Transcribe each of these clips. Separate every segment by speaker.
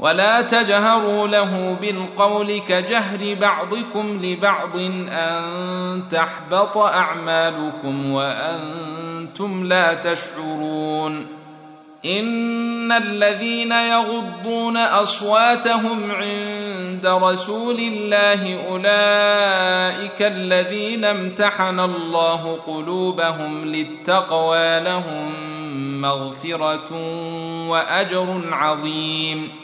Speaker 1: ولا تجهروا له بالقول كجهر بعضكم لبعض ان تحبط اعمالكم وانتم لا تشعرون ان الذين يغضون اصواتهم عند رسول الله اولئك الذين امتحن الله قلوبهم للتقوى لهم مغفره واجر عظيم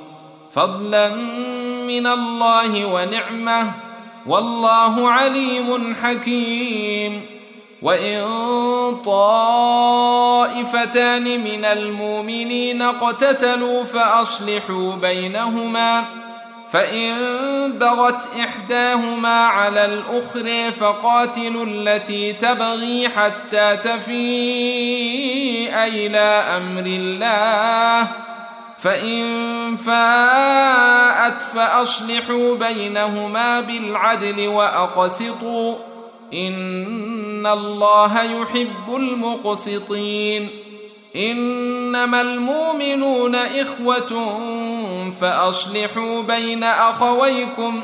Speaker 1: فضلا من الله ونعمه والله عليم حكيم وان طائفتان من المؤمنين اقتتلوا فاصلحوا بينهما فان بغت احداهما على الاخر فقاتلوا التي تبغي حتى تفيء الى امر الله فإن فاءت فأصلحوا بينهما بالعدل وأقسطوا إن الله يحب المقسطين إنما المؤمنون إخوة فأصلحوا بين أخويكم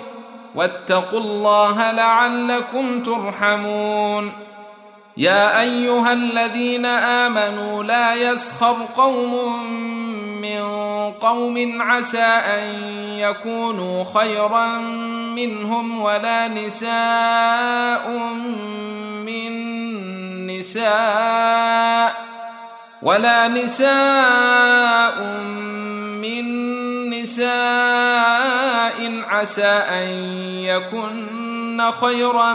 Speaker 1: واتقوا الله لعلكم ترحمون يا أيها الذين آمنوا لا يسخر قوم من قوم عسى ان يكونوا خيرا منهم ولا نساء من نساء ولا نساء من نساء عسى ان يكن خيرا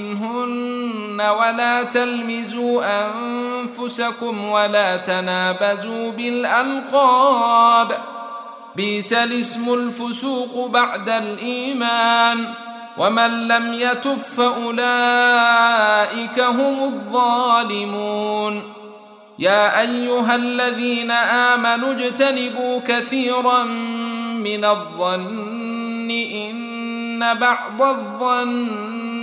Speaker 1: منهن ولا تلمزوا انفسكم ولا تنابزوا بالالقاب بئس الاسم الفسوق بعد الايمان ومن لم يتف فاولئك هم الظالمون يا ايها الذين امنوا اجتنبوا كثيرا من الظن ان بعض الظن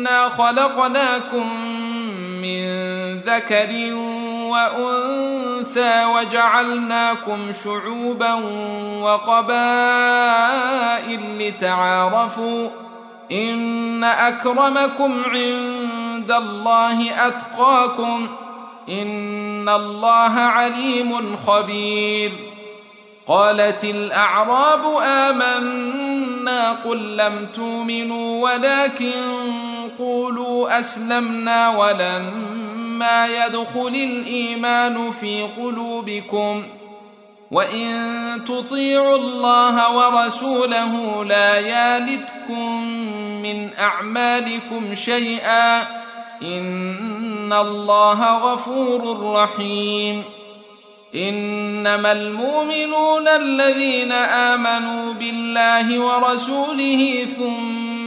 Speaker 1: انا خلقناكم من ذكر وانثى وجعلناكم شعوبا وقبائل لتعارفوا ان اكرمكم عند الله اتقاكم ان الله عليم خبير قالت الاعراب امنا قل لم تؤمنوا ولكن قولوا اسلمنا ولما يدخل الايمان في قلوبكم وان تطيعوا الله ورسوله لا يالتكم من اعمالكم شيئا ان الله غفور رحيم انما المؤمنون الذين امنوا بالله ورسوله ثم